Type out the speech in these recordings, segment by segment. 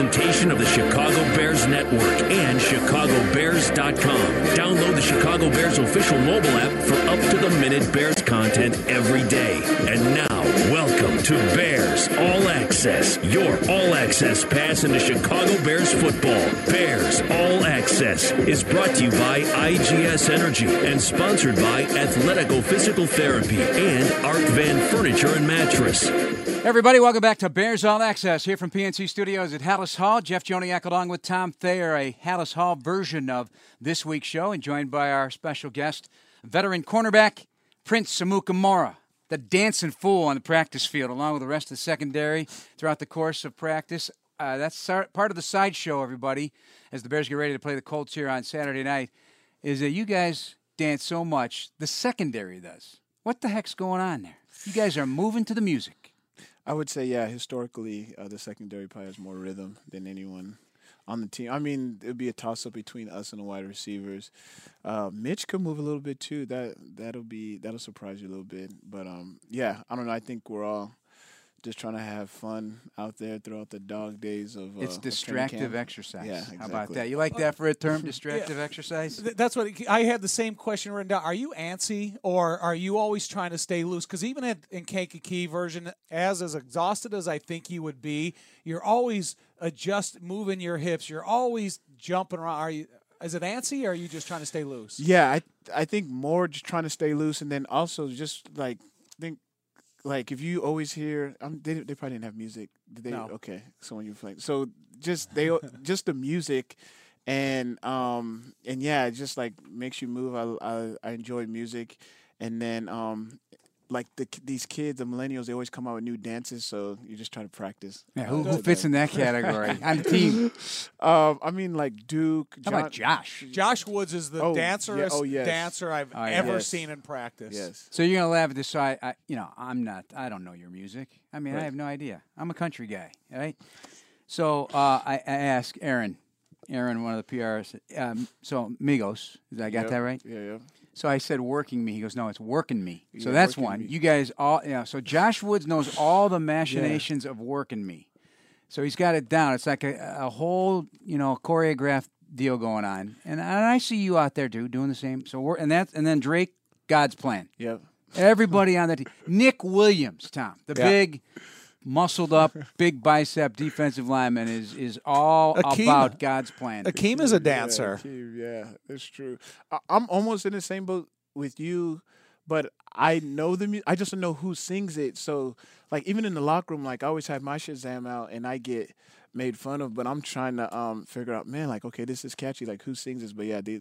presentation of the Chicago Bears Network and ChicagoBears.com. Download the Chicago Bears official mobile app for up to the minute Bears content every day. And now, welcome to Bears All Access, your all access pass into Chicago Bears football. Bears All Access is brought to you by IGS Energy and sponsored by Athletico Physical Therapy and Art Van Furniture and Mattress. Everybody, welcome back to Bears All Access here from PNC Studios at Halas Hall. Jeff Joniak along with Tom Thayer, a Halas Hall version of this week's show, and joined by our special guest, veteran cornerback Prince Amukamara, the dancing fool on the practice field, along with the rest of the secondary throughout the course of practice. Uh, that's part of the sideshow, everybody, as the Bears get ready to play the Colts here on Saturday night, is that you guys dance so much, the secondary does. What the heck's going on there? You guys are moving to the music. I would say, yeah, historically, uh, the secondary probably has more rhythm than anyone on the team. I mean, it would be a toss up between us and the wide receivers. Uh, Mitch could move a little bit too. That that'll be that'll surprise you a little bit. But um, yeah, I don't know. I think we're all just trying to have fun out there throughout the dog days of. Uh, it's distractive exercise. Yeah, exactly. How about that? You like that for a term, distractive yeah. exercise? That's what I had the same question written down. Are you antsy or are you always trying to stay loose? Because even at, in Kankakee version, as as exhausted as I think you would be, you're always adjust, moving your hips. You're always jumping around. Are you? Is it antsy or are you just trying to stay loose? Yeah, I I think more just trying to stay loose, and then also just like think like if you always hear um, they they probably didn't have music. Did they? No. okay. So when you playing so just they just the music and um and yeah it just like makes you move. I, I i enjoy music. And then um like the these kids, the millennials, they always come out with new dances. So you just try to practice. Yeah, who, who fits in that category on the team? Um, I mean, like Duke. John, How about Josh? Josh Woods is the oh, dancerest yeah, oh, yes. dancer I've oh, ever yes. seen in practice. Yes. So you're gonna laugh at this. So I, I, you know, I'm not. I don't know your music. I mean, right. I have no idea. I'm a country guy, right? So uh, I, I ask Aaron, Aaron, one of the PRs. Um, so Migos, did I got yep. that right? Yeah, yeah. So I said working me. He goes, no, it's working me. So that's one. Me. You guys all, yeah. So Josh Woods knows all the machinations yeah. of working me. So he's got it down. It's like a, a whole, you know, choreographed deal going on. And, and I see you out there, dude, doing the same. So we're, and that's, and then Drake, God's plan. Yep. Everybody on that team. Nick Williams, Tom, the big muscled up, big bicep defensive lineman is is all Akiem, about God's plan. Akiem is a dancer. Yeah, Akiem, yeah it's true. I, am almost in the same boat with you, but I know the music. I just don't know who sings it. So, like, even in the locker room, like, I always have my Shazam out, and I get made fun of. But I'm trying to um figure out, man, like, okay, this is catchy. Like, who sings this? But yeah, they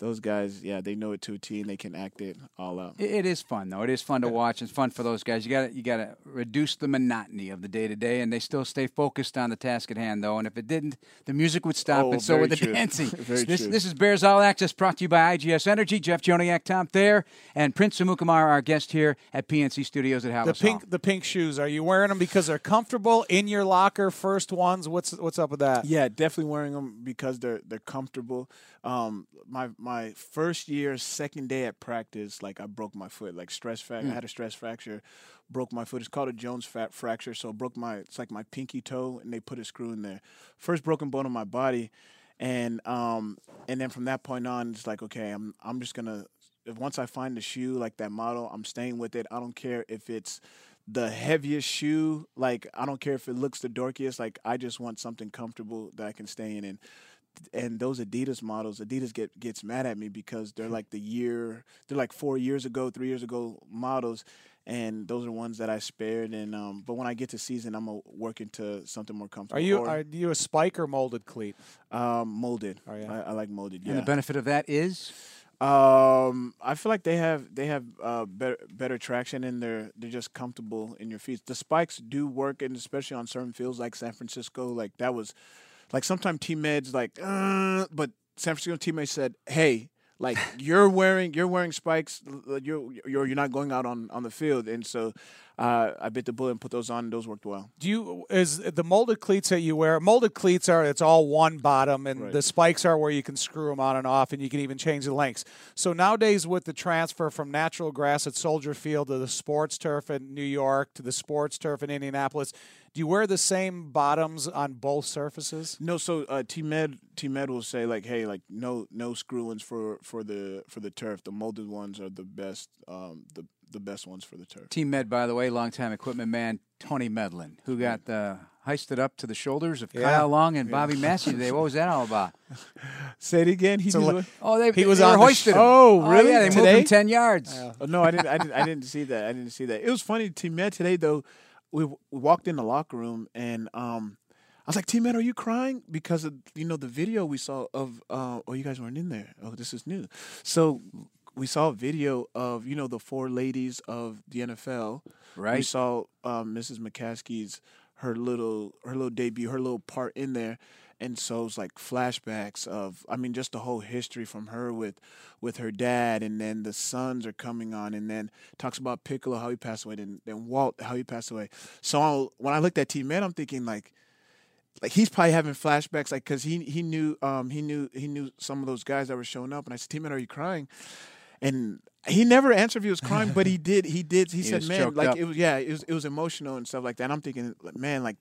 those guys, yeah, they know it to a T and they can act it all out. it is fun though. It is fun to watch. It's fun for those guys. You got you got to reduce the monotony of the day to day, and they still stay focused on the task at hand though. And if it didn't, the music would stop, oh, and so would the true. dancing. very this, true. this is Bears All Access, brought to you by IGS Energy. Jeff Joniak, Tom Thayer, and Prince Amukamara, our guest here at PNC Studios at Halas The pink, Hall. the pink shoes. Are you wearing them because they're comfortable in your locker? First ones. What's what's up with that? Yeah, definitely wearing them because they're they're comfortable. Um, my my first year, second day at practice, like I broke my foot, like stress fracture. Mm. I had a stress fracture, broke my foot. It's called a Jones fat fracture. So broke my it's like my pinky toe, and they put a screw in there. First broken bone in my body, and um and then from that point on, it's like okay, I'm I'm just gonna if once I find the shoe like that model, I'm staying with it. I don't care if it's the heaviest shoe. Like I don't care if it looks the dorkiest. Like I just want something comfortable that I can stay in and and those Adidas models, Adidas get gets mad at me because they're like the year, they're like four years ago, three years ago models, and those are ones that I spared. And um, but when I get to season, I'm a, working to something more comfortable. Are you or, are you a spike or molded cleat? Um, molded. Oh, yeah. I, I, like molded. Yeah. And the benefit of that is. Um, I feel like they have they have uh, better better traction and they're they're just comfortable in your feet. The spikes do work, and especially on certain fields like San Francisco, like that was like sometimes team meds like, uh, but San Francisco teammates said, "Hey, like you're wearing you're wearing spikes, you're you're you're not going out on on the field," and so uh, I bit the bullet and put those on, and those worked well. Do you is the molded cleats that you wear? Molded cleats are it's all one bottom, and Right. the spikes are where you can screw them on and off, and you can even change the lengths. So nowadays, with the transfer from natural grass at Soldier Field to the sports turf in New York to the sports turf in Indianapolis, do you wear the same bottoms on both surfaces? No, so uh, T Med T Med will say like, hey, like no no screw ins for for the for the turf. The molded ones are the best. Um, the the best ones for the turf. Team Med, by the way, longtime equipment man Tony Medlin, who got uh, hoisted up to the shoulders of Yeah. Kyle Long and Bobby Massey today. What was that all about? Say it again. He So, like- Oh, they, He was they were on the hoisted. sh- him. Oh, really? yeah, they moved Today? him ten yards. Oh, no, I didn't. I didn't. I didn't see that. I didn't see that. It was funny. Team Med today though. We, we walked in the locker room and um, I was like, Team Med, are you crying because of you know the video we saw of? Uh, oh, you guys weren't in there. Oh, this is new. So we saw a video of you know the four ladies of the NFL. Right. We saw um, Mrs. McCaskey's her little her little debut, her little part in there. And so it's like flashbacks of, I mean, just the whole history from her with, with her dad, and then the sons are coming on, and then talks about Piccolo how he passed away, and then Walt how he passed away. So I, when I looked at T Man, I'm thinking like, like he's probably having flashbacks, like because he he knew um he knew he knew some of those guys that were showing up, and I said, "Team, Man, are you crying? And he never answered if he was crying, but he did. He did. He, He said, "Man, like up. it was. Yeah, it was. It was emotional and stuff like that." And I'm thinking, man, like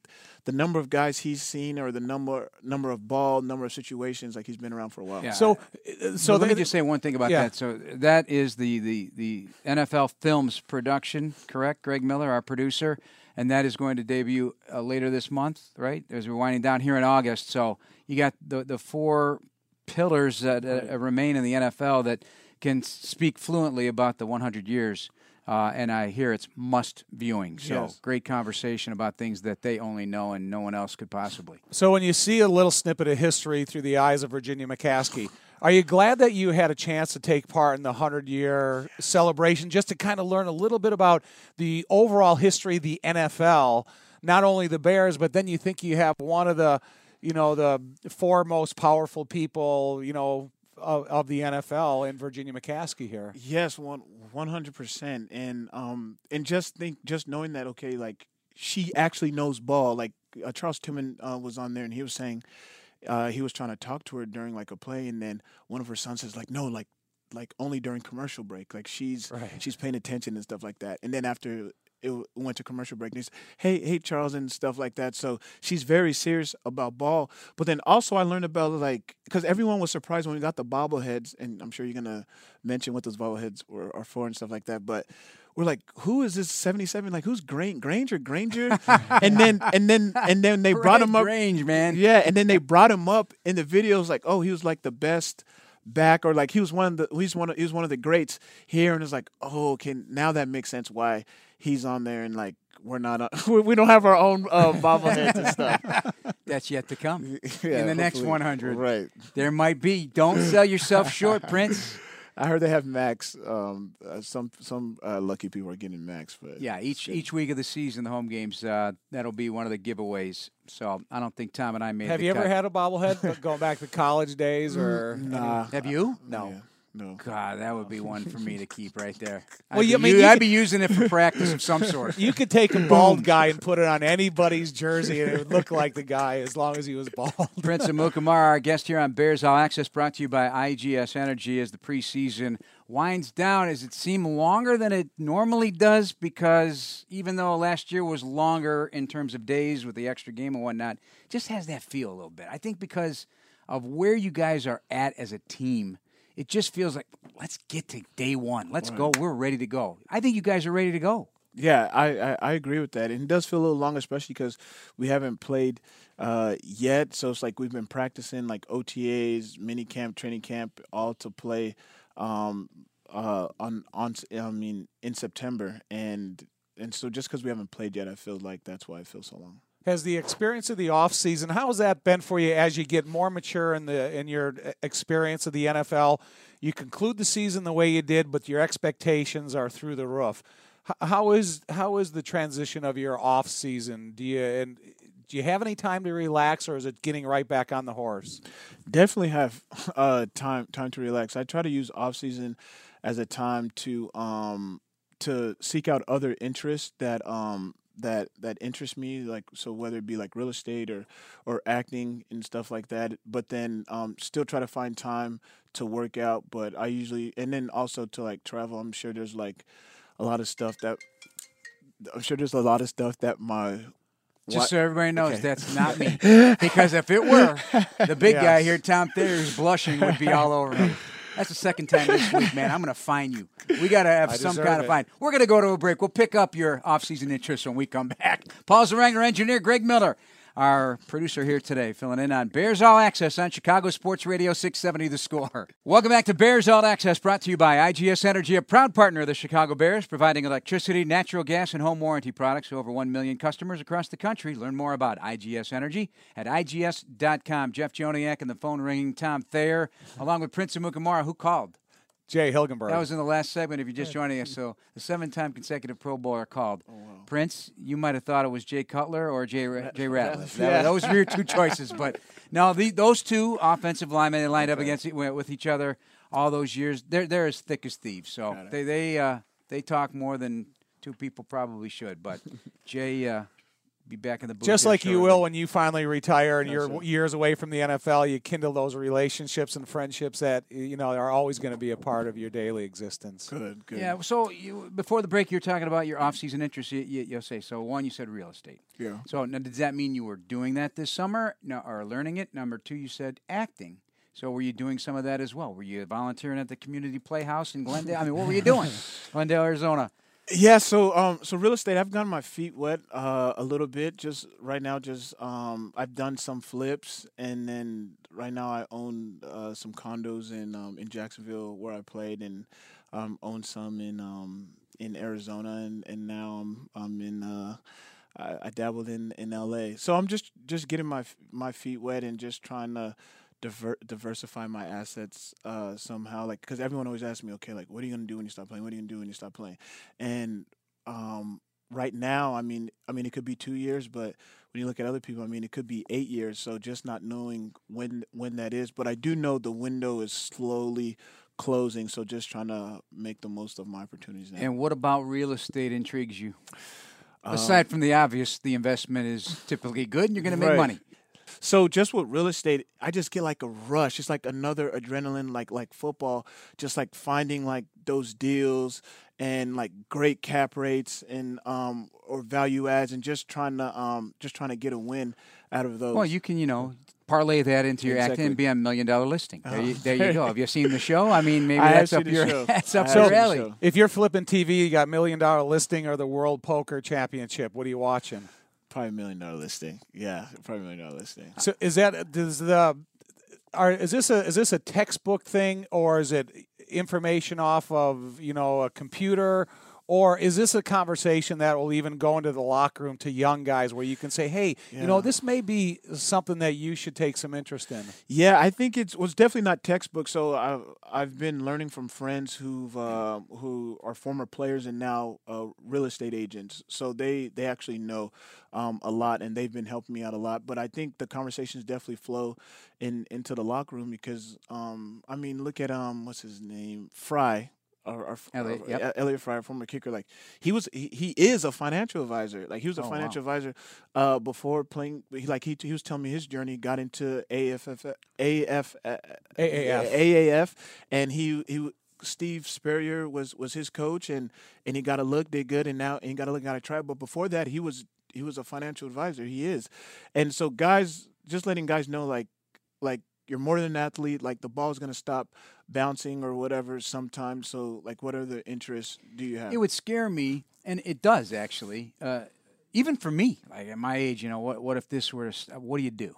the number of guys he's seen, or the number number of ball, number of situations, like he's been around for a while. Yeah. So, uh, So let me they- just say one thing about Yeah. that. So that is the, the, the NFL Films production, correct? Greg Miller, our producer, and that is going to debut uh, later this month, right? As we're winding down here in August. So you got the the four pillars that uh, remain in the NFL that can speak fluently about the 100 years. Uh, and I hear it's must viewing. So Yes. great conversation about things that they only know and no one else could possibly. So when you see a little snippet of history through the eyes of Virginia McCaskey, are you glad that you had a chance to take part in the 100-year celebration just to kind of learn a little bit about the overall history of the NFL, not only the Bears, but then you think you have one of the, you know, the four most powerful people, you know, of, of the NFL in Virginia McCaskey here. Yes, one one hundred percent, and um, and just think, just knowing that, okay, like she actually knows ball. Like uh, Charles Tillman uh, was on there, and he was saying, uh, he was trying to talk to her during like a play, and then one of her sons says, like, no, like, like only during commercial break, like she's Right. she's paying attention and stuff like that, and then after. It went to commercial break. And he's, hey, hey, Charles, and stuff like that. So she's very serious about ball. But then also, I learned about like because everyone was surprised when we got the bobbleheads, and I'm sure you're gonna mention what those bobbleheads were are for and stuff like that. But we're like, who is this 77? Like, who's Grain Granger Granger? and then and then and then they brought him up. Range, man. Yeah, and then they brought him up in the videos, like, oh, he was like the best back, or like he was one of the he's one of he was one of the greats here, and it's like, oh, okay, now that makes sense why he's on there, and like we're not, on, we we don't have our own uh, bobbleheads and stuff. That's yet to come. Yeah, in the next 100. right? There might be. Don't sell yourself short, Prince. I heard they have Max. Um, uh, some some uh, lucky people are getting Max, but Yeah, each each week of the season, the home games, uh, that'll be one of the giveaways. So I don't think Tom and I made. Have the you ever had a bobblehead going back to college days or nah, Have you? no? yeah, no. God, that would be one for me to keep right there. Well, I'd, you- I be, mean, you I'd could- be using it for practice of some sort. You could take a bald guy and put it on anybody's jersey, and it would look like the guy as long as he was bald. Prince of Mukamar, our guest here on Bears All Access, brought to you by IGS Energy as the preseason winds down. Does it seem longer than it normally does? Because even though last year was longer in terms of days with the extra game and whatnot, just has that feel a little bit. I think because of where you guys are at as a team, it just feels like let's get to day one. Let's go. We're ready to go. I think you guys are ready to go. Yeah, I, I, I agree with that. And it does feel a little long, especially because we haven't played uh, yet. So it's like we've been practicing like OTAs, mini camp, training camp, all to play um, uh, on on I mean in September. And and so just because we haven't played yet, I feel like that's why it feels so long. Has the experience of the off season? How has that been for you as you get more mature in the in your experience of the NFL? You conclude the season the way you did, but your expectations are through the roof. How is how is the transition of your off season? Do you and do you have any time to relax, or is it getting right back on the horse? definitely have uh time time to relax. I try to use off season as a time to um to seek out other interests that um that that interest me like so whether it be like real estate or or acting and stuff like that but then um still try to find time to work out but i usually and then also to like travel i'm sure there's like a lot of stuff that i'm sure there's a lot of stuff that my Just what- so everybody knows, Okay. that's not me. because if it were, the big guy here, Tom Thayer, who's blushing, would be all over me. That's the second time this week, man. I'm going to fine you. We got to have I some kind of it. fine. We're going to go to a break. We'll pick up your off-season interest when we come back. Paul Zaranger, engineer Greg Miller, our producer here today, filling in on Bears All Access on Chicago Sports Radio 670 The Score. Welcome back to Bears All Access, brought to you by IGS Energy, a proud partner of the Chicago Bears, providing electricity, natural gas, and home warranty products to over 1 million customers across the country. Learn more about IGS Energy at IGS.com. Jeff Joniak and the phone ringing, Tom Thayer, along with Prince Amukamara, who called. Jay Hilgenberg. That was in the last segment if you're just joining us. So the seven-time consecutive Pro Bowler called. Prince, you might have thought it was Jay Cutler or Jay, Ra- Jay Ratliff. That- Yeah. those were your two choices. But no, the, those two offensive linemen, they lined up against e- with each other all those years. They're, they're as thick as thieves. So they, they, uh, they talk more than two people probably should. But Jay uh, be back in the booth. Just here like you will when you finally retire and you're That's it. years away from the NFL, you kindle those relationships and friendships that you know are always going to be a part of your daily existence. good good Yeah. So you, before the break, you were talking about your off-season interests. You, you, you'll say so. One, you said real estate. yeah So now, does that mean you were doing that this summer, no, or learning it? Number two, you said acting. So were you doing some of that as well? Were you volunteering at the community playhouse in Glendale? I mean, what were you doing? Glendale, Arizona. Yeah, so um, so real estate. I've gotten my feet wet uh, a little bit. Just right now, just um, I've done some flips, and then right now I own uh, some condos in um, in Jacksonville where I played, and um, own some in um, in Arizona, and, and now I'm I'm in. Uh, I, I dabbled in, in L.A. So I'm just just getting my my feet wet and just trying to diver- diversify my assets uh, somehow. Like, because everyone always asks me, okay, like, what are you gonna do when you stop playing? What are you gonna do when you stop playing? And um, right now, I mean, I mean, it could be two years, but when you look at other people, I mean, it could be eight years. So just not knowing when when that is, but I do know the window is slowly closing. So just trying to make the most of my opportunities now. And what about real estate intrigues you? Um, Aside from the obvious, the investment is typically good and you're going to make Right. money. So just with real estate, I just get like a rush. It's like another adrenaline, like like football. Just like finding like those deals and like great cap rates and um or value adds, and just trying to um just trying to get a win out of those. Well, you can, you know, parlay that into your acting and Exactly. be a million dollar listing. There, you, there you go. Have you seen the show? I mean, maybe I have that's up seen your show. that's up have your seen the alley. If you're flipping TV, you got million dollar listing or the World Poker Championship. What are you watching? Probably a million dollar listing. Yeah, probably a million dollar listing. So is that does the are is this a is this a textbook thing or is it information off of you know a computer or is this a conversation that will even go into the locker room to young guys where you can say hey you know this may be something that you should take some interest in Yeah, I think it's was definitely not textbook. So I've I've been learning from friends who've uh, who are former players and now uh, real estate agents. So they they actually know um, a lot and they've been helping me out a lot. But I think the conversations definitely flow in into the locker room because um, I mean look at um what's his name Fry. Our, our, Elliot, our- yep. uh, Elliot Fry, former kicker, like he was, he, he is a financial advisor. Like he was a Oh, wow. financial advisor uh, before playing. He, like he, he was telling me his journey. Got into AFF, AF, AAF. AAF, and he he Steve Spurrier was was his coach, and and he got a look, did good, and now and he got a look, got a try. But before that, he was he was a financial advisor. He is, and so guys, just letting guys know, like like you're more than an athlete. Like the ball's gonna stop bouncing or whatever sometimes. So like, what other interests do you have? It would scare me, and it does actually. Uh, even for me, like at my age, you know, what what if this were? to What do you do?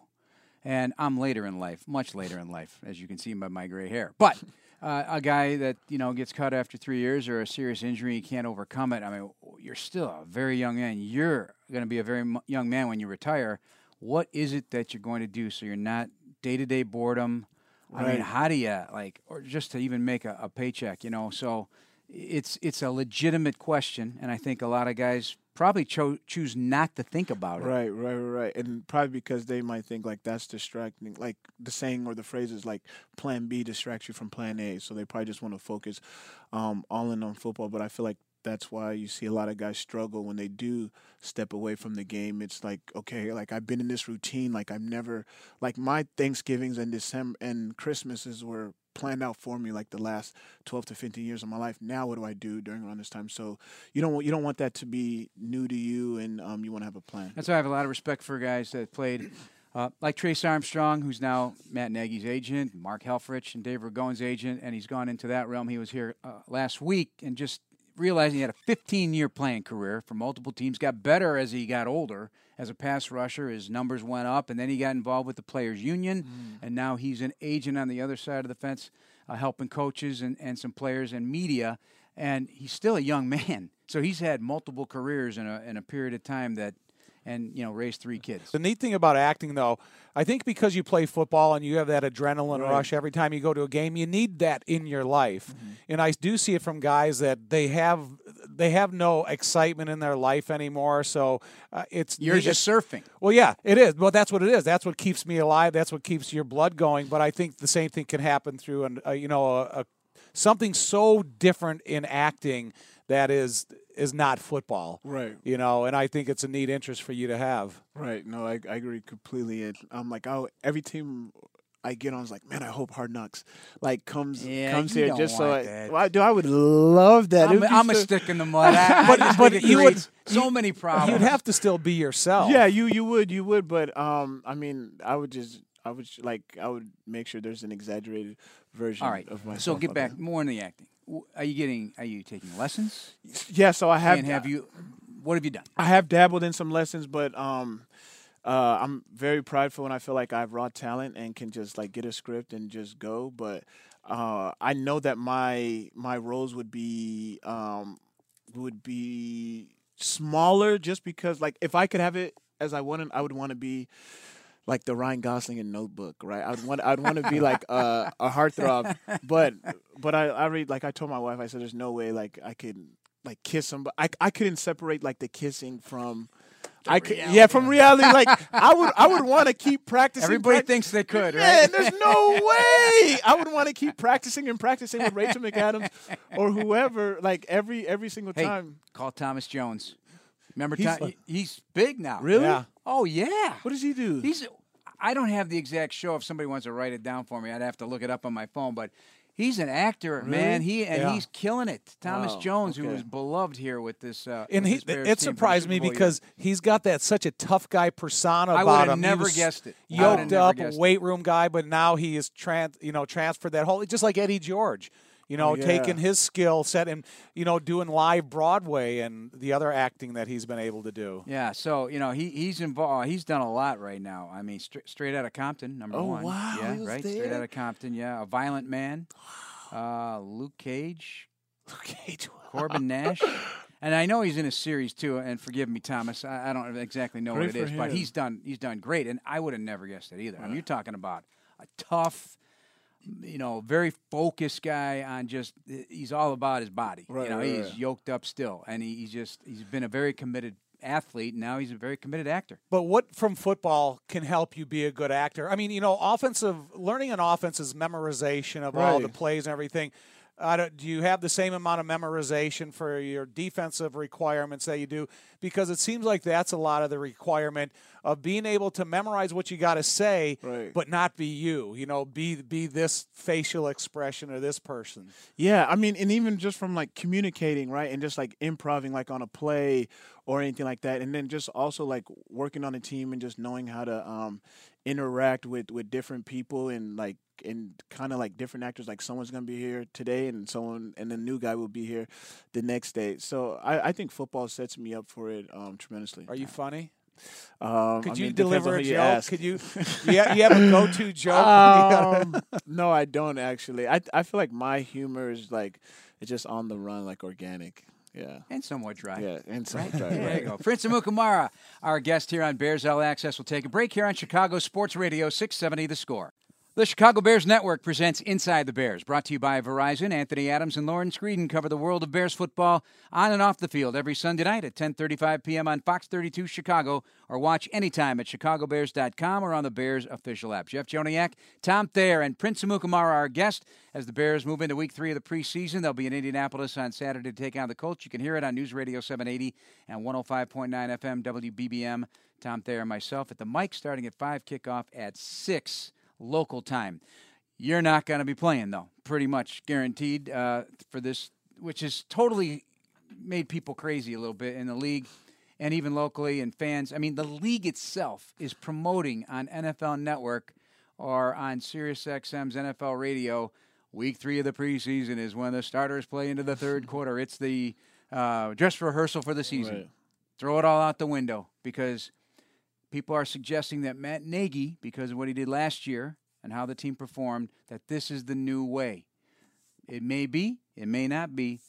And I'm later in life, much later in life, as you can see by my gray hair. But uh, a guy that you know gets cut after three years or a serious injury, you can't overcome it. I mean, you're still a very young man. You're going to be a very young man when you retire. What is it that you're going to do so you're not day to day boredom? I mean, how do you like, or just to even make a, a paycheck, you know? So it's it's a legitimate question, and I think a lot of guys probably cho- choose not to think about it. Right, right, right, right. And probably because they might think like that's distracting. Like the saying or the phrase is like plan B distracts you from plan A. So they probably just want to focus um, all in on football. But I feel like that's why you see a lot of guys struggle when they do step away from the game. It's like, okay, like I've been in this routine. Like I'm never, like my Thanksgivings and December and Christmases were planned out for me like the last 12 to 15 years of my life now what do i do during around this time so you don't you don't want that to be new to you and um, you want to have a plan that's why i have a lot of respect for guys that played uh, like Trace Armstrong, who's now Matt Nagy's agent, Mark Helfrich and Dave Ragone's agent, and he's gone into that realm. He was here uh, last week and just realizing he had a 15 year playing career for multiple teams, got better as he got older as a pass rusher. His numbers went up, and then he got involved with the Players Union, mm. and now he's an agent on the other side of the fence, uh, helping coaches and, and some players and media. And he's still a young man. So he's had multiple careers in a, in a period of time that and you know raise three kids. The neat thing about acting, though, I think because you play football and you have that adrenaline right. rush every time you go to a game, you need that in your life. Mm-hmm. And I do see it from guys that they have they have no excitement in their life anymore. So uh, it's you're just surfing. Well, yeah, it is. Well, that's what it is. That's what keeps me alive. That's what keeps your blood going. But I think the same thing can happen through an uh, you know a, a something so different in acting that is is not football. Right. You know, and I think it's a neat interest for you to have. Right. No, I, I agree completely. And I'm like, oh, every team I get on is like, man, I hope Hard Knocks like comes yeah, comes here just so I, well, I, do. I would love that. I'm, I'm a stick in the mud. I, but I but you would so you, many problems. You'd have to still be yourself. Yeah, you you would you would, but um, I mean, I would just I would like I would make sure there's an exaggerated version. All right. of myself. So get back more in the acting. Are you getting? Are you taking lessons? Yeah. So I have. And have you? What have you done? I have dabbled in some lessons, but um, uh, I'm very prideful and I feel like I have raw talent and can just like get a script and just go. But uh, I know that my my roles would be um, would be smaller just because like if I could have it as I wanted, I would want to be like the Ryan Gosling in Notebook, right? I'd want I'd want to be like a, a heartthrob, but but I I read like I told my wife I said there's no way like I could like kiss him, but I I couldn't separate like the kissing from. I could, yeah, from reality. Like I would, I would want to keep practicing. Everybody pra- thinks they could, right? Yeah, there's no way. I would want to keep practicing and practicing with Rachel McAdams or whoever. Like every every single hey, time. Call Thomas Jones. Remember, he's, Tom, he's big now. Really? Yeah. Oh yeah. What does he do? He's. I don't have the exact show. If somebody wants to write it down for me, I'd have to look it up on my phone. But he's an actor, really? man. He and yeah. he's killing it. Thomas wow. Jones, okay. who was beloved here with this. Uh, and with he, it surprised me because year. he's got that such a tough guy persona I about have him. Never guessed it. Yoked up, weight room guy, but now he is trans, you know, transferred that whole just like Eddie George you know, oh, yeah. taking his skill set and you know doing live Broadway and the other acting that he's been able to do. Yeah, so you know he he's involved. He's done a lot right now. I mean, straight, straight out of Compton, number oh, one. wow, yeah, right, there? straight out of Compton. Yeah, a violent man. Uh, Luke Cage. Luke Cage. Corbin Nash. And I know he's in a series too. And forgive me, Thomas. I, I don't exactly know great what it is, him. but he's done he's done great. And I would have never guessed it either. I mean, you're talking about a tough you know, very focused guy on just he's all about his body. Right, you know, right, he's right. yoked up still, and he, he's just he's been a very committed athlete. And now he's a very committed actor. But what from football can help you be a good actor? I mean, you know, offensive learning an offense is memorization of all the plays and everything. I don't, do you have the same amount of memorization for your defensive requirements that you do? Because it seems like that's a lot of the requirement of being able to memorize what you got to say, Right. but not be you. You know, be be this facial expression or this person. Yeah, I mean, and even just from like communicating, right, and just like improving, like on a play or anything like that, and then just also like working on a team and just knowing how to um, interact with with different people and like and kind of like different actors. Like someone's gonna be here today, and someone and the new guy will be here the next day. So I, I think football sets me up for it um, tremendously. Are you funny? Um, Could I you mean, deliver a who you joke? Could you? Yeah, you have a go-to joke. Um, no, I don't actually. I I feel like my humor is like it's just on the run, like organic. Yeah. And somewhat dry. Yeah, and so Right? right, There you go. Prince Amukamara, our guest here on Bears All Access. We'll take a break here on Chicago Sports Radio 670 The Score. The Chicago Bears Network presents Inside the Bears, brought to you by Verizon. Anthony Adams and Lauren Screeden cover the world of Bears football on and off the field every Sunday night at 10:35 p.m. on Fox 32 Chicago, or watch anytime at chicagobears.com or on the Bears official app. Jeff Joniak, Tom Thayer, and Prince Amukamara are our guests as the Bears move into Week Three of the preseason. They'll be in Indianapolis on Saturday to take on the Colts. You can hear it on News Radio 780 and 105.9 FM WBBM. Tom Thayer and myself at the mic, starting at five, kickoff at six local time. You're not going to be playing, though, pretty much guaranteed uh, for this, which has totally made people crazy a little bit in the league and even locally and fans. I mean, the league itself is promoting on NFL Network or on SiriusXM's NFL Radio. Week three of the preseason is when the starters play into the third quarter. It's the uh, dress rehearsal for the season. Right. Throw it all out the window because people are suggesting that Matt Nagy, because of what he did last year and how the team performed, that this is the new way. It may be, it may not be.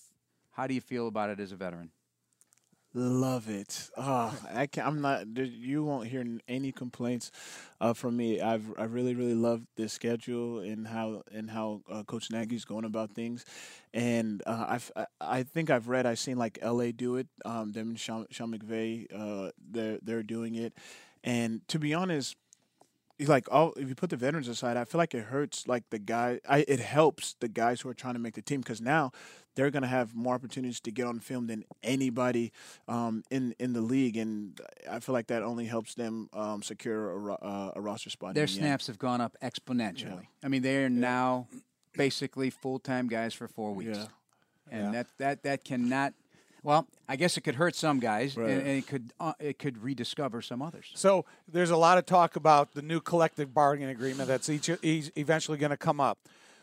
How do you feel about it as a veteran? Love it. Oh, I can, I'm not. You won't hear any complaints uh, from me. I've I really really love this schedule and how and how uh, Coach Nagy's going about things, and uh, I've I, I think I've read I've seen like L.A. do it. Um, them and Sean, Sean McVay, uh, they're they're doing it, and to be honest, like all if you put the veterans aside, I feel like it hurts like the guy. I it helps the guys who are trying to make the team because now they're gonna have more opportunities to get on film than anybody um, in in the league, and I feel like that only helps them um, secure a, uh, a roster spot. Their the end. snaps have gone up exponentially. I mean, they are now basically full time guys for four weeks. Yeah. And Yeah. that, that, that cannot. Well, I guess it could hurt some guys, Right. and, and it could uh, it could rediscover some others. So there's a lot of talk about the new collective bargaining agreement that's each, each eventually going to come up.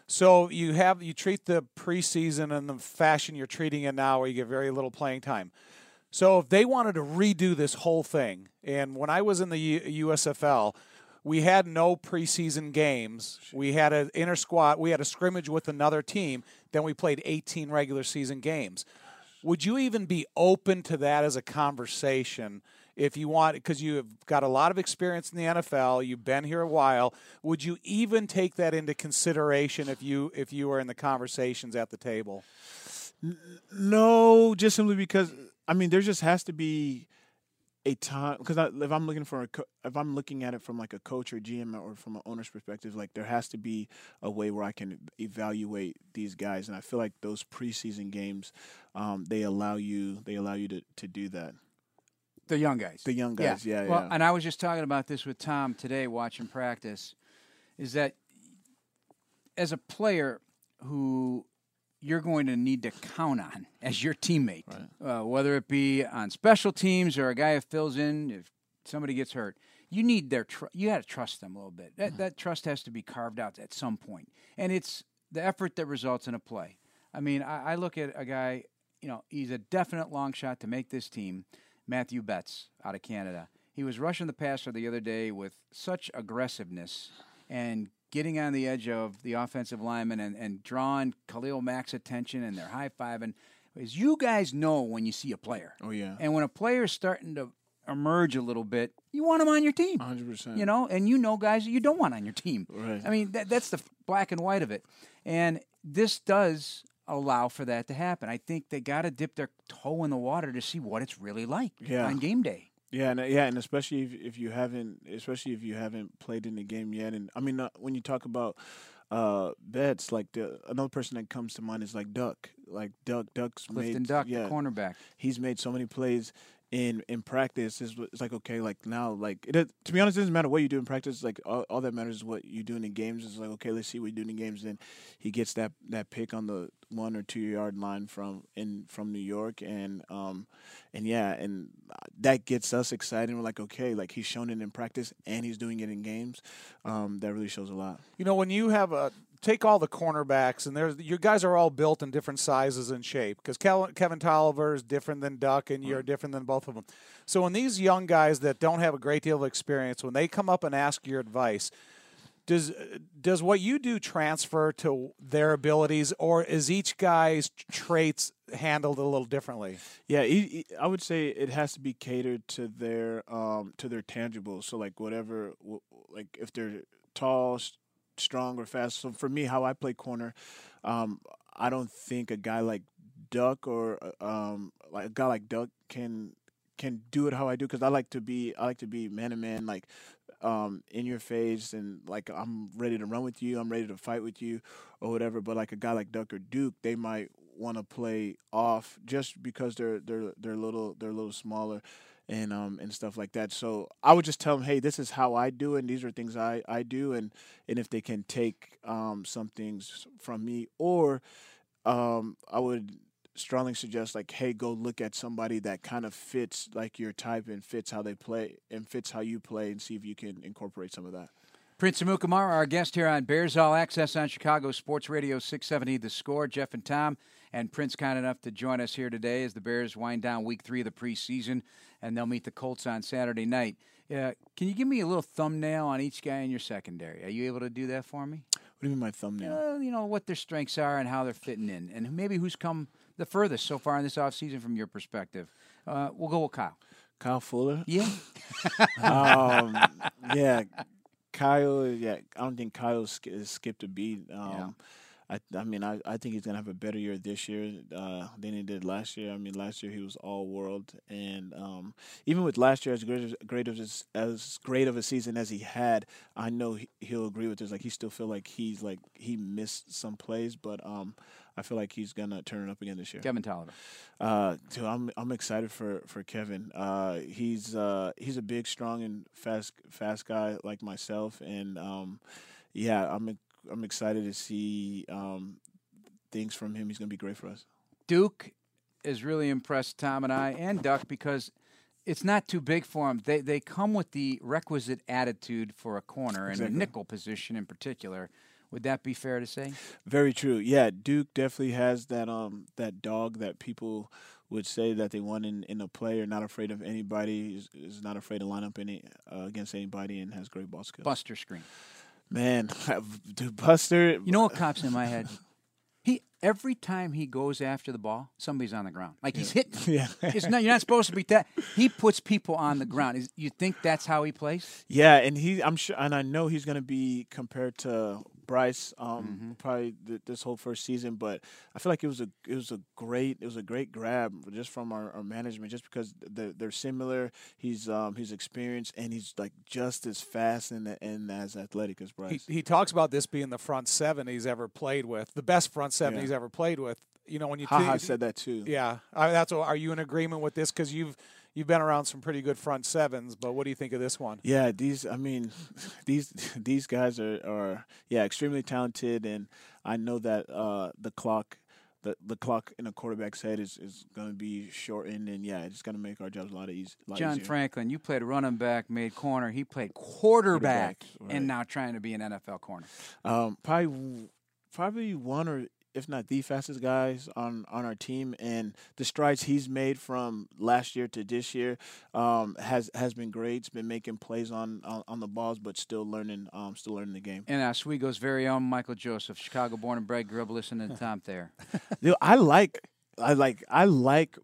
So you have you treat the preseason in the fashion you're treating it now, where you get very little playing time. So if they wanted to redo this whole thing, and when I was in the U- USFL, we had no preseason games. We had an inter squad. We had a scrimmage with another team. Then we played 18 regular season games. Would you even be open to that as a conversation if you want? Because you have got a lot of experience in the NFL. You've been here a while. Would you even take that into consideration if you if you were in the conversations at the table? No, just simply because I mean there just has to be a time because if I'm looking for a co- if I'm looking at it from like a coach or GM or from an owner's perspective, like there has to be a way where I can evaluate these guys, and I feel like those preseason games, um, they allow you they allow you to, to do that. The young guys. The young guys, yeah, yeah Well, yeah. and I was just talking about this with Tom today, watching practice. Is that as a player who you're going to need to count on as your teammate, uh, whether it be on special teams or a guy who fills in if somebody gets hurt. You need their tr- you got to trust them a little bit. That that trust has to be carved out at some point, and it's the effort that results in a play. I mean, I, I look at a guy. You know, he's a definite long shot to make this team. Matthew Betts out of Canada. He was rushing the passer the other day with such aggressiveness and getting on the edge of the offensive lineman and, and drawing Khalil Mack's attention and they're high fiving. As you guys know when you see a player. Oh yeah, And when a player is starting to emerge a little bit, you want him on your team. hundred percent. You know, and you know guys that you don't want on your team. Right. I mean, that, that's the black and white of it. And this does allow for that to happen. I think they got to dip their toe in the water to see what it's really like Yeah. on game day. Yeah, and yeah, and especially if, if you haven't, especially if you haven't played in the game yet, and I mean, uh, when you talk about uh Betts, like the another person that comes to mind is like Duck, like Duck, Duck's Clifton made, Duck, yeah, the cornerback. he's made so many plays in in practice. is it's like okay, like now, like it. To be honest, it doesn't matter what you do in practice. Like all, all that matters is what you do in the games. It's like okay, let's see what you do in the games. Then he gets that that pick on the one or two yard line from in from New York, and um and yeah, and that gets us excited. We're like okay, like he's shown it in practice and he's doing it in games. Um, that really shows a lot. You know, when you have a take all the cornerbacks, and there's you guys are all built in different sizes and shape because Kevin, Kevin Toliver is different than Duck, and you're different than both of them. So when these young guys that don't have a great deal of experience, when they come up and ask your advice, does does what you do transfer to their abilities, or is each guy's traits handled a little differently? Yeah, I would say it has to be catered to their um to their tangibles. So like whatever, like if they're tall, strong or fast. So for me, how I play corner, um, I don't think a guy like Duck or uh, um, like a guy like Duck can can do it how I do because I like to be I like to be man to man like um, in your face and like I'm ready to run with you, I'm ready to fight with you or whatever. But like a guy like Duck or Duke, they might want to play off just because they're they're they're little they're a little smaller and um and stuff like that. So I would just tell them, hey, this is how I do, it, and these are things I I do, and and if they can take um some things from me, or um I would strongly suggest like, hey, go look at somebody that kind of fits like your type and fits how they play and fits how you play, and see if you can incorporate some of that. Prince Amukamara, our guest here on Bears All Access on Chicago Sports Radio 670 The Score. Jeff and Tom and Prince kind enough to join us here today as the Bears wind down week three of the preseason, and they'll meet the Colts on Saturday night. Uh, can you give me a little thumbnail on each guy in your secondary? Are you able to do that for me? What do you mean my thumbnail? Uh, you know, what their strengths are and how they're fitting in, and maybe who's come the furthest so far in this offseason from your perspective. Uh, we'll go with Kyle. Kyle Fuller? Yeah. um, yeah. Kyle, yeah, I don't think Kyle sk- skipped a beat. Um, yeah. I, I mean, I, I think he's gonna have a better year this year uh, than he did last year. I mean, last year he was all world, and um, even with last year as great as great of as, as great of a season as he had, I know he, will agree with this. Like he still feel like he's like he missed some plays, but um, I feel like he's gonna turn it up again this year. Kevin Toliver. Uh, I'm I'm excited for for Kevin. Uh, he's uh, he's a big, strong, and fast fast guy like myself, and um, yeah, I'm I'm excited to see um, things from him. He's going to be great for us. Duke has really impressed Tom and I and Duck because it's not too big for him. They they come with the requisite attitude for a corner and a nickel position in particular. Would that be fair to say? Very true. Yeah, Duke definitely has that um that dog that people would say that they want in, in a player, not afraid of anybody, is, is not afraid to line up any uh, against anybody, and has great ball skills. Buster Skrine. Man, dude, Buster. You know what pops in my head? He every time he goes after the ball, somebody's on the ground. Like he's yeah. hitting. Yeah, it's not. You're not supposed to be that. He puts people on the ground. Is, you think that's how he plays? Yeah, and he. I'm sure, and I know he's going to be compared to Bryce um, mm-hmm. probably th- this whole first season, but I feel like it was a it was a great it was a great grab just from our, our management just because they're, they're similar. He's um, he's experienced and he's like just as fast and, and as athletic as Bryce. He, he talks about this being the front seven he's ever played with, the best front seven yeah. he's ever played with. You know when you ha said that too. Yeah, I, that's what, are you in agreement with this because you've you've been around some pretty good front sevens, but what do you think of this one? Yeah, these I mean, these these guys are, are yeah extremely talented, and I know that uh, the clock. The, the clock in a quarterback's head is, is going to be shortened, and yeah, it's going to make our jobs a lot, easy, lot John easier. Franklin, you played running back, made corner. He played quarterback, quarterback right. and now trying to be an NFL corner. Um, probably, probably one or if not the fastest guys on on our team, and the strides he's made from last year to this year um, has has been great. He's been making plays on on, on the balls, but still learning um, still learning the game. And Oswego's very own Michael Joseph, Chicago born and bred, grew up listening to Tom Thayer. Dude, I like I like I like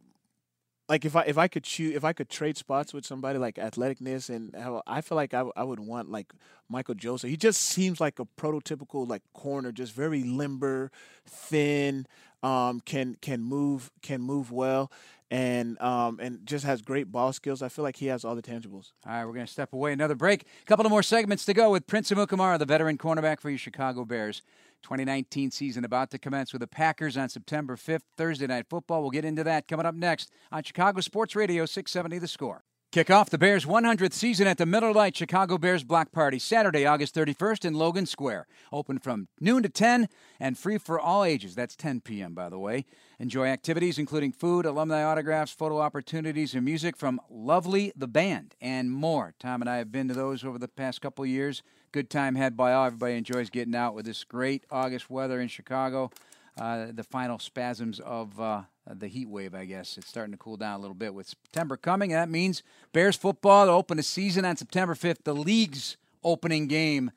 like if I if I could choose if I could trade spots with somebody like athleticness and I feel like I, I would want like Michael Joseph. He just seems like a prototypical like corner, just very limber, thin, um, can can move can move well, and um, and just has great ball skills. I feel like he has all the tangibles. All right, we're to step away. Another break. A couple of more segments to go with Prince Amukamara, the veteran cornerback for your Chicago Bears. 2019 season about to commence with the Packers on September 5th, Thursday Night Football. We'll get into that coming up next on Chicago Sports Radio 670 The Score. Kick off the Bears' 100th season at the Miller Lite Chicago Bears Block Party Saturday, August 31st in Logan Square. Open from noon to 10 and free for all ages. That's 10 p.m., by the way. Enjoy activities including food, alumni autographs, photo opportunities, and music from Lovely the Band and more. Tom and I have been to those over the past couple years. Good time had by all. Everybody enjoys getting out with this great August weather in Chicago. Uh, the final spasms of uh, the heat wave, I guess. It's starting to cool down a little bit with September coming. that means Bears football to open a season on September 5th, the league's opening game.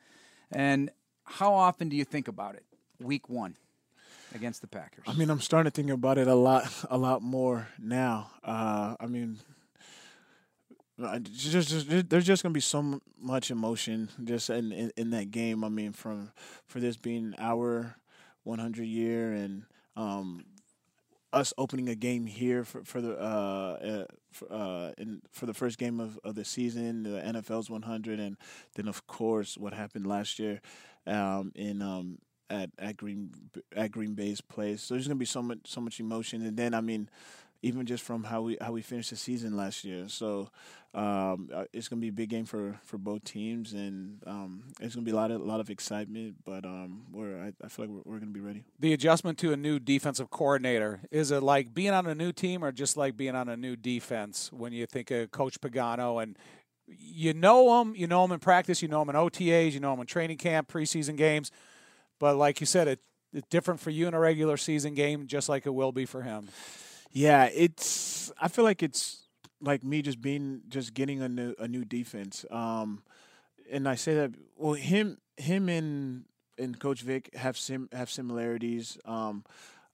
And how often do you think about it? Week one against the Packers. I mean, I'm starting to think about it a lot, a lot more now. Uh, I mean, Just, just, there's just gonna be so much emotion just in, in in that game. I mean, from for this being our 100 year and um, us opening a game here for for the uh, uh, for, uh, in, for the first game of, of the season, the NFL's 100, and then of course what happened last year um, in um, at at Green at Green Bay's place. So there's gonna be so much so much emotion, and then I mean even just from how we how we finished the season last year. So um, uh, it's going to be a big game for, for both teams, and um, it's going to be a lot of a lot of excitement. But um, we're I, I feel like we're, we're going to be ready. The adjustment to a new defensive coordinator is it like being on a new team, or just like being on a new defense? When you think of Coach Pagano and you know him, you know him in practice, you know him in OTAs, you know him in training camp, preseason games. But like you said, it, it's different for you in a regular season game, just like it will be for him. Yeah, it's. I feel like it's like me just being just getting a new a new defense. Um, and I say that well, him him and and Coach Vic have sim have similarities. Um,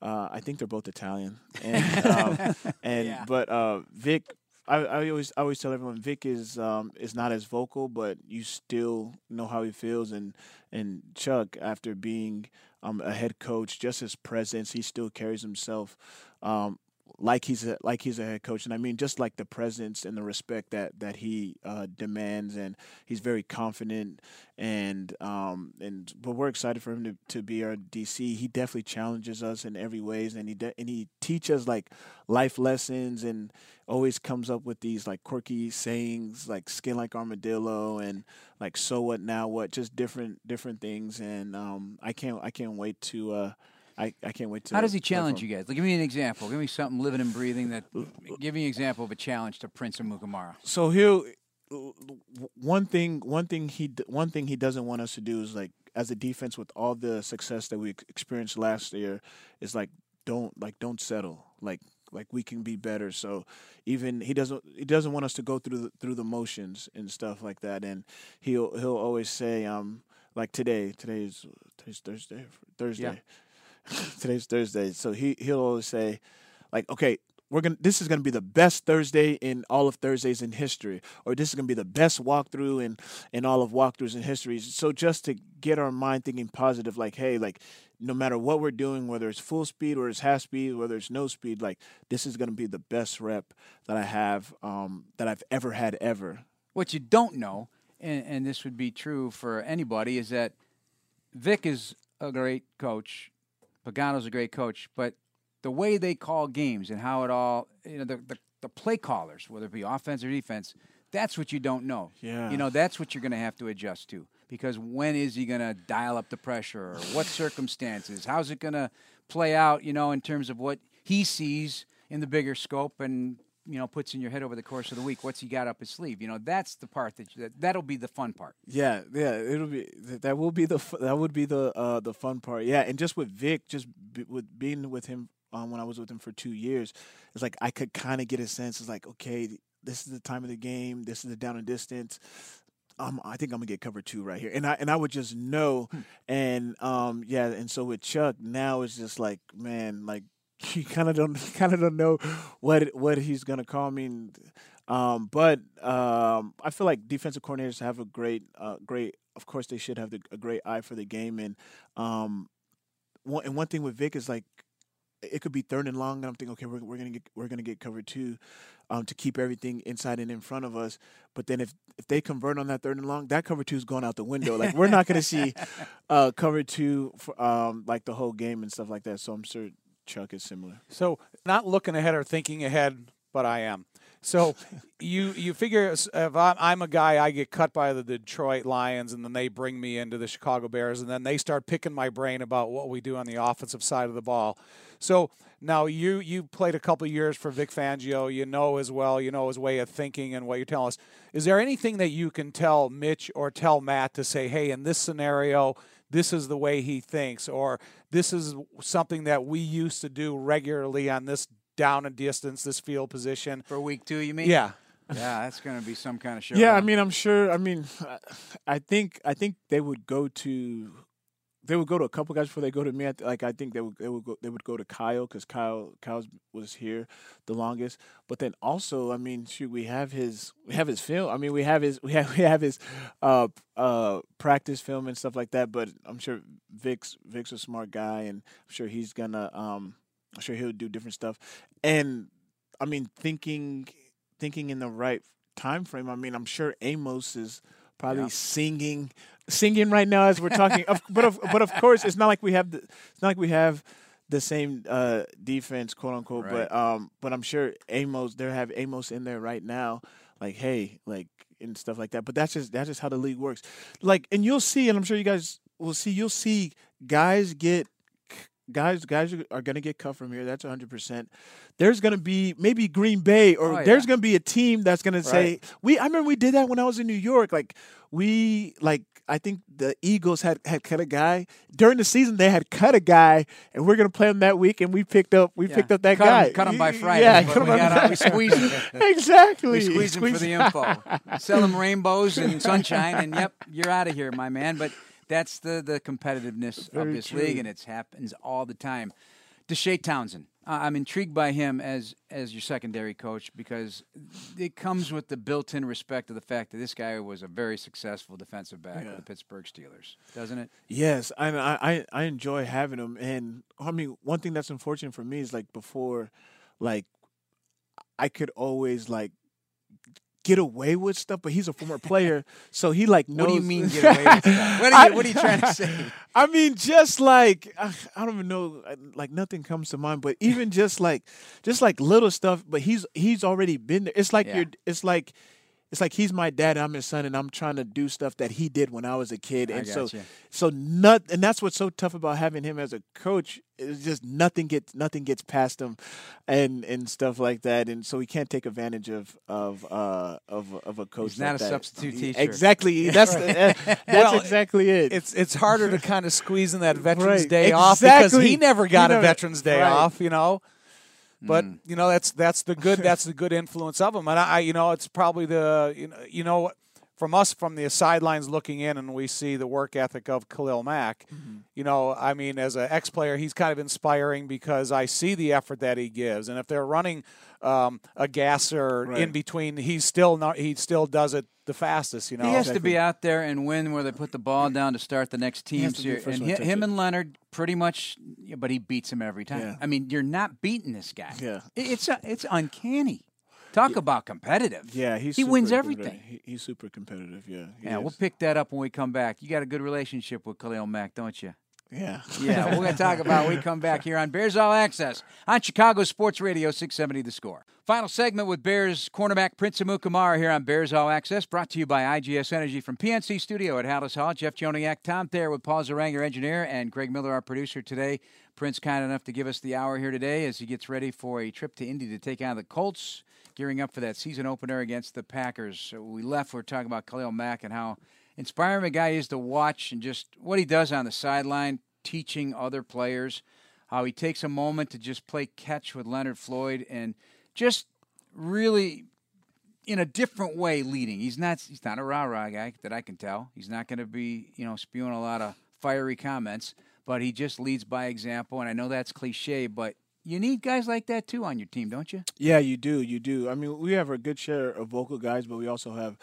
uh, I think they're both Italian, and um, and Yeah. but uh, Vic. I, I always I always tell everyone Vic is um, is not as vocal, but you still know how he feels. And and Chuck, after being um, a head coach, just his presence, he still carries himself um, like he's a like he's a head coach, and I mean just like the presence and the respect that that he uh, demands, and he's very confident, and um and but we're excited for him to, to be our DC. He definitely challenges us in every ways, and he de- and he teaches like life lessons, and always comes up with these like quirky sayings like skin like armadillo and like so what now what just different different things and um I can't I can't wait to uh I, I can't wait to How does he challenge you guys? Like, give me an example. Give me something living and breathing that. Give me an example of a challenge to Prince Amukamara. so he'll one thing one thing he one thing he doesn't want us to do is like as a defense with all the success that we experienced last year is like don't like don't settle like like we can be better so even he doesn't he doesn't want us to go through the, through the motions and stuff like that and he'll he'll always say um like today today's today's Thursday Thursday today's Thursday so he he'll always say like okay we're gonna this is gonna be the best Thursday in all of Thursdays in history, or this is gonna be the best walkthrough in in all of walkthroughs in history. So just to get our mind thinking positive, like hey, like no matter what we're doing, whether it's full speed or it's half speed, whether it's no speed, like this is gonna be the best rep that I have um, that I've ever had ever. What you don't know, and, and this would be true for anybody, is that Vic is a great coach, Pagano's a great coach, but the way they call games and how it all, you know, the, the, the play callers, whether it be offense or defense, that's what you don't know. Yeah. You know, that's what you're going to have to adjust to because when is he going to dial up the pressure or what circumstances? How's it going to play out, you know, in terms of what he sees in the bigger scope and you know puts in your head over the course of the week what's he got up his sleeve you know that's the part that, that that'll be the fun part Yeah, yeah, it'll be that will be the that would be the uh, the fun part. Yeah, and just with Vic, just be, with being with him um, when I was with him for two years, it's like I could kind of get a sense. It's like okay, this is the time of the game. This is the down and distance. Um, I think I'm gonna get covered two right here, and I and I would just know, and um, yeah, and so with Chuck now it's just like man, like you kind of don't kind of don't know what what he's gonna call me. And, um, but um, I feel like defensive coordinators have a great, uh, great. Of course, they should have the, a great eye for the game. And um, one and one thing with Vic is like it could be third and long, and I'm thinking, okay, we're, we're gonna get we're gonna get cover two, um, to keep everything inside and in front of us. But then if if they convert on that third and long, that cover two is going out the window. Like we're not gonna see uh, cover two for um, like the whole game and stuff like that. So I'm sure Chuck is similar. So not looking ahead or thinking ahead, but I am. So you you figure if I'm, a guy, I get cut by the Detroit Lions, and then they bring me into the Chicago Bears, and then they start picking my brain about what we do on the offensive side of the ball. So now you you played a couple years for Vic Fangio, you know as well, you know his way of thinking and what you're telling us. Is there anything that you can tell Mitch or tell Matt to say, hey, in this scenario? This is the way he thinks, or this is something that we used to do regularly on this down and distance, this field position. for week two you mean Yeah. yeah that's going to be some kind of show Yeah, I mean, I'm sure. I mean, I think I think they would go to they would go to a couple guys before they go to me. I th- Like I think they would they would go they would go to Kyle because Kyle Kyle was here the longest. But then also, I mean, shoot, we have his we have his film. I mean, we have his we have we have his uh uh practice film and stuff like that. But I'm sure Vic's Vic's a smart guy, and I'm sure he's gonna um I'm sure he'll do different stuff. And I mean, thinking thinking in the right time frame. I mean, I'm sure Amos is probably Yeah. singing singing right now as we're talking. of, but of but of course, it's not like we have the it's not like we have the same uh, defense, quote unquote. Right. But um, but I'm sure Amos they have Amos in there right now, like hey, like and stuff like that. But that's just that's just how the league works. Like, and you'll see, and I'm sure you guys will see. You'll see guys get guys guys are- are going to get cut from here that's 100% there's going to be maybe green bay or Oh, there's going to be a team that's going to say we i remember we did that when i was in new york like we like i think the eagles had had cut a guy during the season they had cut a guy and we're going to play him that week and we picked up we Yeah. picked up that Cut guy cut 'em by Friday, yeah cut we by got out- we Friday. squeezed 'em. exactly We squeeze him for the info. Sell him rainbows and sunshine, and yep, you're out of here, my man. But that's the the competitiveness of this true. league, and it happens all the time. Deshea Townsend, I- I'm intrigued by him as as your secondary coach because it comes with the built-in respect of the fact that this guy was a very successful defensive back Yeah. for the Pittsburgh Steelers, doesn't it? Yes, I I I enjoy having him, and I mean one thing that's unfortunate for me is like before, like I could always like get away with stuff, but he's a former player, so he like knows. What do you mean get away with that? What are you, what are you trying to say? I mean, just like I I don't even know, like nothing comes to mind, but even just like, just like little stuff. But he's he's already been there. It's like Yeah. you're. It's like. It's like he's my dad, I'm his son, and I'm trying to do stuff that he did when I was a kid, and so, gotcha. so not, and that's what's so tough about having him as a coach. It's just nothing gets nothing gets past him, and and stuff like that, and so he can't take advantage of of uh of of a coach. He's not like a that. substitute He- teacher. Exactly. That's the, that's Well, exactly it. It's it's harder to kind of squeeze in that Veterans Right, Day off because he never got a Veterans Day right. off, you know. But Mm. you know that's that's the good that's the good influence of him, and I you know it's probably the you know you know from us from the sidelines looking in and we see the work ethic of Khalil Mack. Mm-hmm. You know, I mean, as an ex player, he's kind of inspiring because I see the effort that he gives, and if they're running um, a gasser in between, he's still not he still does it the fastest. You know, He has to be out there and win where they put the ball down to start the next team. teams to here. And hi- him and Leonard pretty much, yeah, but he beats him every time. Yeah. I mean, you're not beating this guy. Yeah. It's uh, it's uncanny. Talk about competitive. Yeah, he's he wins everything. He, he's super competitive. Yeah, Yeah, we'll pick that up when we come back. You got a good relationship with Khalil Mack, don't you? yeah, Yeah, we're going to talk about when we come back here on Bears All Access on Chicago Sports Radio 670 The Score. Final segment with Bears cornerback Prince Amukamara here on Bears All Access, brought to you by IGS Energy from PNC Studio at Halas Hall. Jeff Joniak, Tom Thayer with Paul Zarang, your engineer, and Greg Miller, our producer today. Prince kind enough to give us the hour here today as he gets ready for a trip to Indy to take on the Colts, gearing up for that season opener against the Packers. We left, we are talking about Khalil Mack and how inspiring a guy is to watch and just what he does on the sideline, teaching other players, how he takes a moment to just play catch with Leonard Floyd and just really in a different way leading. He's not he's not a rah rah guy that I can tell. He's not going to be you know spewing a lot of fiery comments, but he just leads by example. And I know that's cliche, but you need guys like that too on your team, don't you? yeah. You do, you do. I mean, we have a good share of vocal guys, but we also have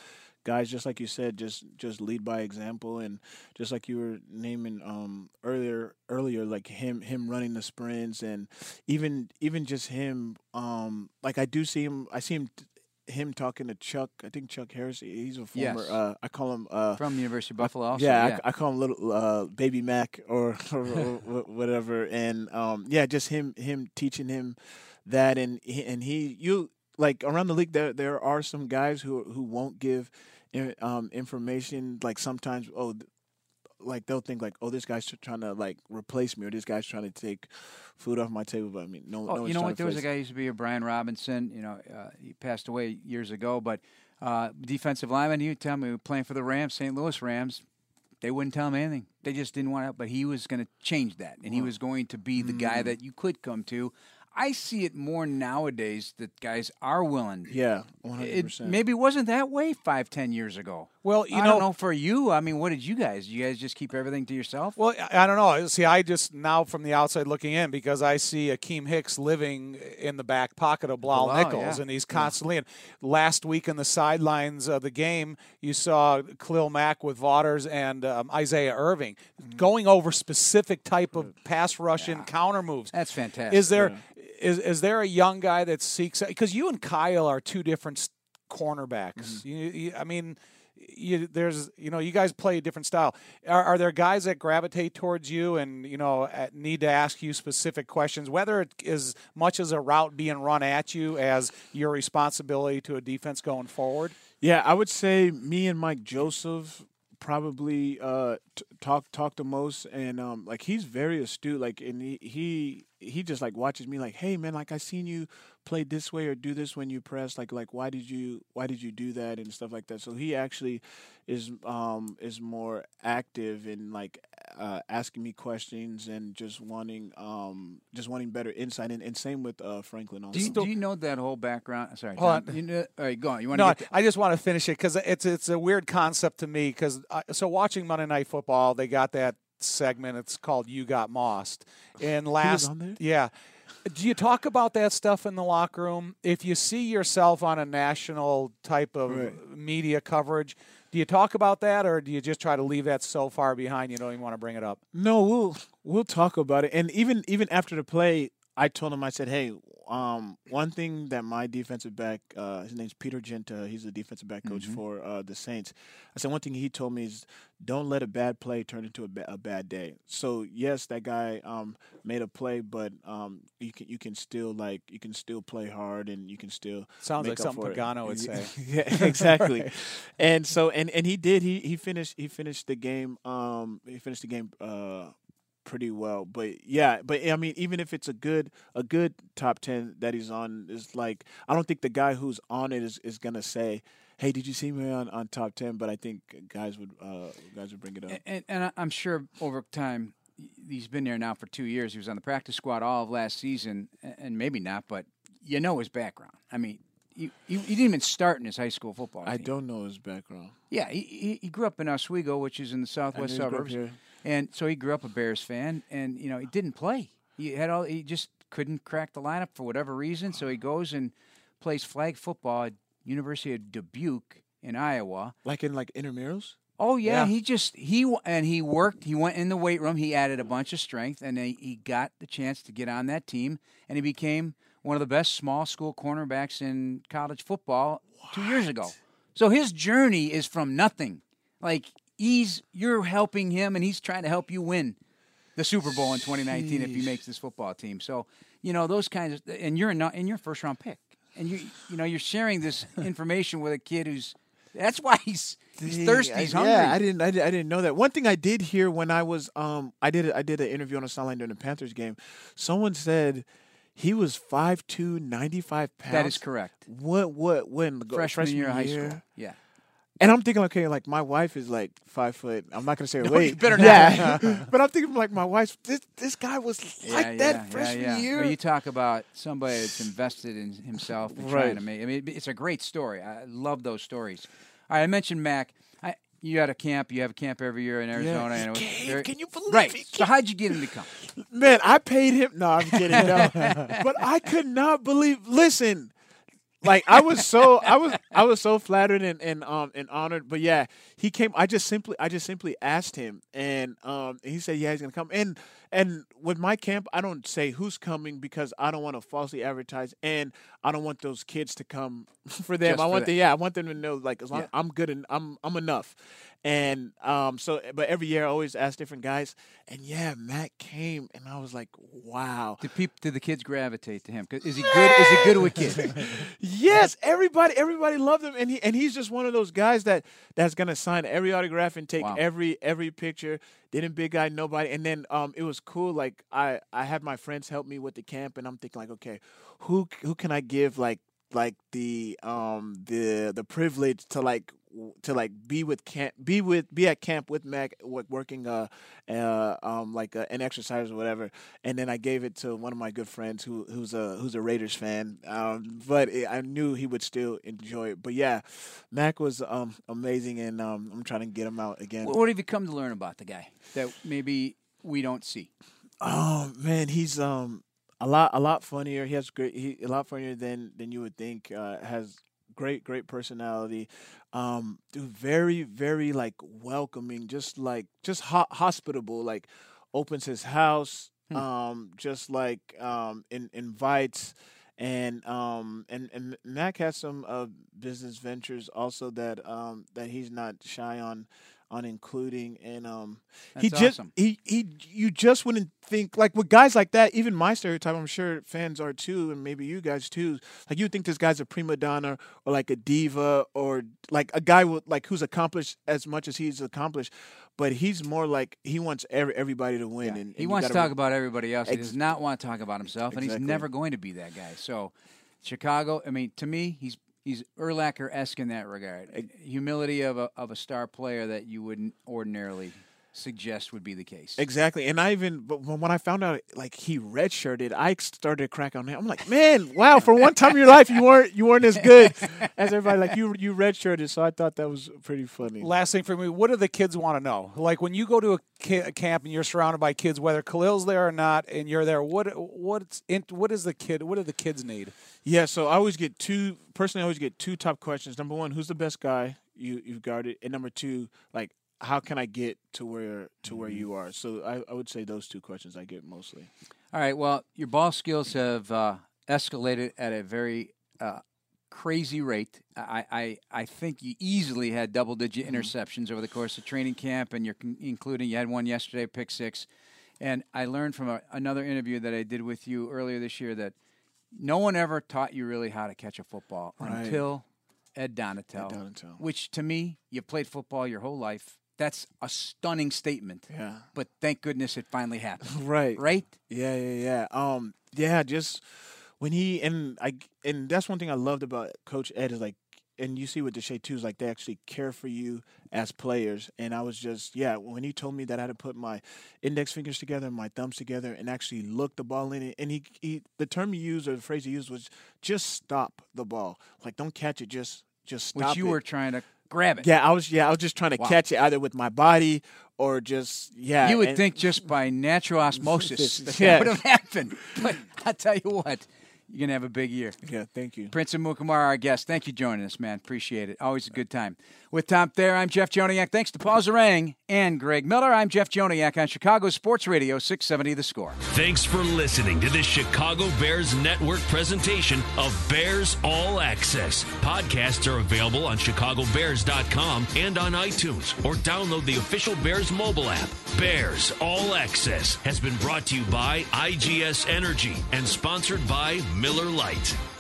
guys just like you said, just just lead by example, and just like you were naming um, earlier, earlier, like him him running the sprints, and even even just him. Um, like I do see him. I see him. Him talking to Chuck, I think Chuck Harris. He's a former. Yes. Uh, I call him. Uh, From University of Buffalo, also. yeah, yeah. I, I call him little uh, baby Mac or, or, or whatever, and um, yeah, just him him teaching him that, and he, and he you like around the league there there are some guys who who won't give um, information like sometimes oh like they'll think like oh this guy's trying to like replace me or this guy's trying to take food off my table but I mean no, Oh, no you know what? There was a guy used to be a Bryan Robinson. You know, uh, he passed away years ago. But uh, defensive lineman, he would tell me, playing for the Rams, St. Louis Rams, they wouldn't tell him anything. They just didn't want to. But he was going to change that, and he was going to be the Mm. guy that you could come to I see it more nowadays that guys are willing. Yeah, one hundred It percent. maybe wasn't that way five, ten years ago. Well, you I know, don't know for you. I mean, what did you guys? Do you guys just keep everything to yourself? Well, I I don't know. See, I just now from the outside looking in because I see Akiem Hicks living in the back pocket of Bilal Bilal, Nichols, yeah. and he's constantly. And last week in the sidelines of the game, you saw Khalil Mack with Vaughters and um, Isaiah Irving Mm-hmm. going over specific type of pass rush and counter moves. That's fantastic. Is there is is there a young guy that seeks because you and Kyle are two different cornerbacks. Mm-hmm. You, you, I mean, you, there's you know you guys play a different style. Are, are there guys that gravitate towards you and you know at- need to ask you specific questions, whether it is much as a route being run at you as your responsibility to a defense going forward? Yeah, I would say me and Mike Joseph probably uh, t- talk talk the most, and um, like he's very astute. Like, and he, he he just like watches me. Like, hey man, like I seen you play this way or do this when you press. Like, like why did you why did you do that and stuff like that. So he actually is um is more active in like uh, asking me questions and just wanting um just wanting better insight. And, and same with uh, Franklin also. do, you, do you know that whole background? Sorry, Hold on. You know, all right, go on. You want No, to get I just want to finish it because it's it's a weird concept to me. Because so watching Monday Night Football, they got that segment. It's called "You Got Mossed." And last, yeah. Do you talk about that stuff in the locker room? If you see yourself on a national type of Right. media coverage, do you talk about that, or do you just try to leave that so far behind you don't even want to bring it up? No, we'll we'll talk about it. And even even after the play, I told him I said, "Hey, um, one thing that my defensive back, uh, his name's Peter Giunta. He's the defensive back coach for uh, the Saints. I said one thing he told me is don't let a bad play turn into a, ba- a bad day. So yes, that guy um, made a play, but um, you can you can still like you can still play hard and you can still Sounds like something for it. Pagano would say. yeah, exactly. And so and and he did. He he finished he finished the game. Um, he finished the game. Uh, pretty well but yeah but i mean even if it's a good a good top 10 that he's on is like i don't think the guy who's on it is, is gonna say hey did you see me on, on top 10 but i think guys would uh guys would bring it up and, and I'm sure over time he's been there now for two years. He was on the practice squad all of last season, and maybe not, but you know his background. I mean, he, he, he didn't even start in his high school football. i don't know his background Yeah, he, he, he grew up in Oswego, which is in the southwest he grew up suburbs. And so he grew up a Bears fan. And you know, he didn't play. He had all. He just couldn't crack the lineup for whatever reason. So he goes and plays flag football at University of Dubuque in Iowa. like in like intramurals Oh yeah, Yeah. he just he and he worked. He went in the weight room. He added a bunch of strength, and he, he got the chance to get on that team, and he became one of the best small school cornerbacks in college football two years ago. So his journey is from nothing. Like he's you're helping him, and he's trying to help you win the Super Bowl in 2019 if he makes this football team. So you know those kinds of, and you're not in your first round pick, and you you know you're sharing this information with a kid who's. That's why he's he's thirsty. He's hungry. Yeah, I didn't, I didn't, I didn't know that. One thing I did hear when I was, um, I did, I did an interview on the sideline during the Panthers game. Someone said he was 5'2", 95 pounds. That is correct. What, what, when the Freshman, year of high school. Yeah. And I'm thinking, okay, like my wife is like five foot. I'm not gonna say her you weight. better not. Yeah, but I'm thinking like my wife's. This this guy was like yeah, that freshman year. Well, you talk about somebody that's invested in himself and trying Right. to make. I mean, it's a great story. I love those stories. All right, I mentioned Mack. I, you had a camp. You have a camp every year in Arizona. and it was very- Can you believe Right. So how'd you get him to come? Man, I paid him. No, I'm kidding. No, but I could not believe. Listen, like I was so I was I was so flattered and, and um and honored. But yeah, he came. I just simply I just simply asked him, and um he said yeah he's gonna come. And and with my camp, I don't say who's coming because I don't want to falsely advertise, and I don't want those kids to come for them. Just I want them, yeah, I want them to know like as long Yeah. I'm good and I'm I'm enough. And um so but every year I always ask different guys, and yeah, Matt came, and I was like, wow. Did people? Did the kids gravitate to him? 'Cause Is he good? Is he good with kids? Yes, everybody, everybody loved him, and he and he's just one of those guys that that's gonna sign every autograph and take Wow. every every picture. Didn't big guy nobody, and then um, it was cool. Like I I had my friends help me with the camp, and I'm thinking like, okay, who who can I give like like the um the the privilege to like to like be with camp, be with be at camp with Mack, working uh, uh um like uh, an exercise or whatever, and then I gave it to one of my good friends who who's a who's a Raiders fan. Um, but it, I knew he would still enjoy it. But yeah, Mack was um amazing, and um I'm trying to get him out again. What have you come to learn about the guy that maybe we don't see? Oh man, he's um a lot a lot funnier. He has great he a lot funnier than than you would think. Uh, has great great personality. Um, dude, very very like welcoming. Just like just ho- hospitable. Like opens his house. Um, just like um in, invites. And um and, and Mack has some uh, business ventures also that um that he's not shy on on including and um he just awesome. he he you just wouldn't think like with guys like that even my stereotype i'm sure fans are too and maybe you guys too like you think this guy's a prima donna or like a diva or like a guy with like who's accomplished as much as he's accomplished but he's more like he wants every, everybody to win and, and he wants to talk about everybody else. He does not want to talk about himself, and he's never going to be that guy. So, Chicago. I mean, to me, he's he's Urlacher esque in that regard. Humility of a of a star player that you wouldn't ordinarily suggest would be the case. Exactly, and I even but when when I found out like he redshirted, I started to crack on him. I'm like, man, wow! For one time in your life, you weren't you weren't as good as everybody. Like you you redshirted, so I thought that was pretty funny. Last thing for me, what do the kids want to know? Like when you go to a, ki- a camp and you're surrounded by kids, whether Khalil's there or not, and you're there, what what's in, what is the kid? What do the kids need? Yeah, so I always get two. Personally, I always get two top questions. Number one, who's the best guy you you've guarded, and number two, like how can I get to where to where you are? So I, I would say those two questions I get mostly. All right. Well, your ball skills have uh, escalated at a very uh, crazy rate. I, I I think you easily had double digit interceptions over the course of training camp, and you're con- including you had one yesterday, pick six. And I learned from a, another interview that I did with you earlier this year that no one ever taught you really how to catch a football Right. until Ed Donatell, Donatell. which to me, you played football your whole life. That's a stunning statement. Yeah. But thank goodness it finally happened. Right. Right? Yeah, yeah, yeah. Um, yeah, just when he and I and that's one thing I loved about Coach Ed is like, and you see with Deshea too is like they actually care for you as players. And I was just yeah, when he told me that I had to put my index fingers together and my thumbs together and actually look the ball in it, and he he the term he used or the phrase he used was just stop the ball, like don't catch it, just just stop Which you it. were trying to grab it. Yeah, I was. Yeah, I was just trying to Wow. catch it either with my body or just yeah. You would and- think just by natural osmosis that, Yeah. that would have happened. But I tell you what, you're gonna have a big year. Yeah, thank you. Prince Amukamara, our guest. Thank you for joining us, man. Appreciate it. Always a good time. With Tom Thayer, I'm Jeff Joniak. Thanks to Paul Zarang and Greg Miller. I'm Jeff Joniak on Chicago Sports Radio 670 The Score. Thanks for listening to this Chicago Bears Network presentation of Bears All Access. Podcasts are available on chicagobears.com and on iTunes or download the official Bears mobile app. Bears All Access has been brought to you by IGS Energy and sponsored by Miller Lite.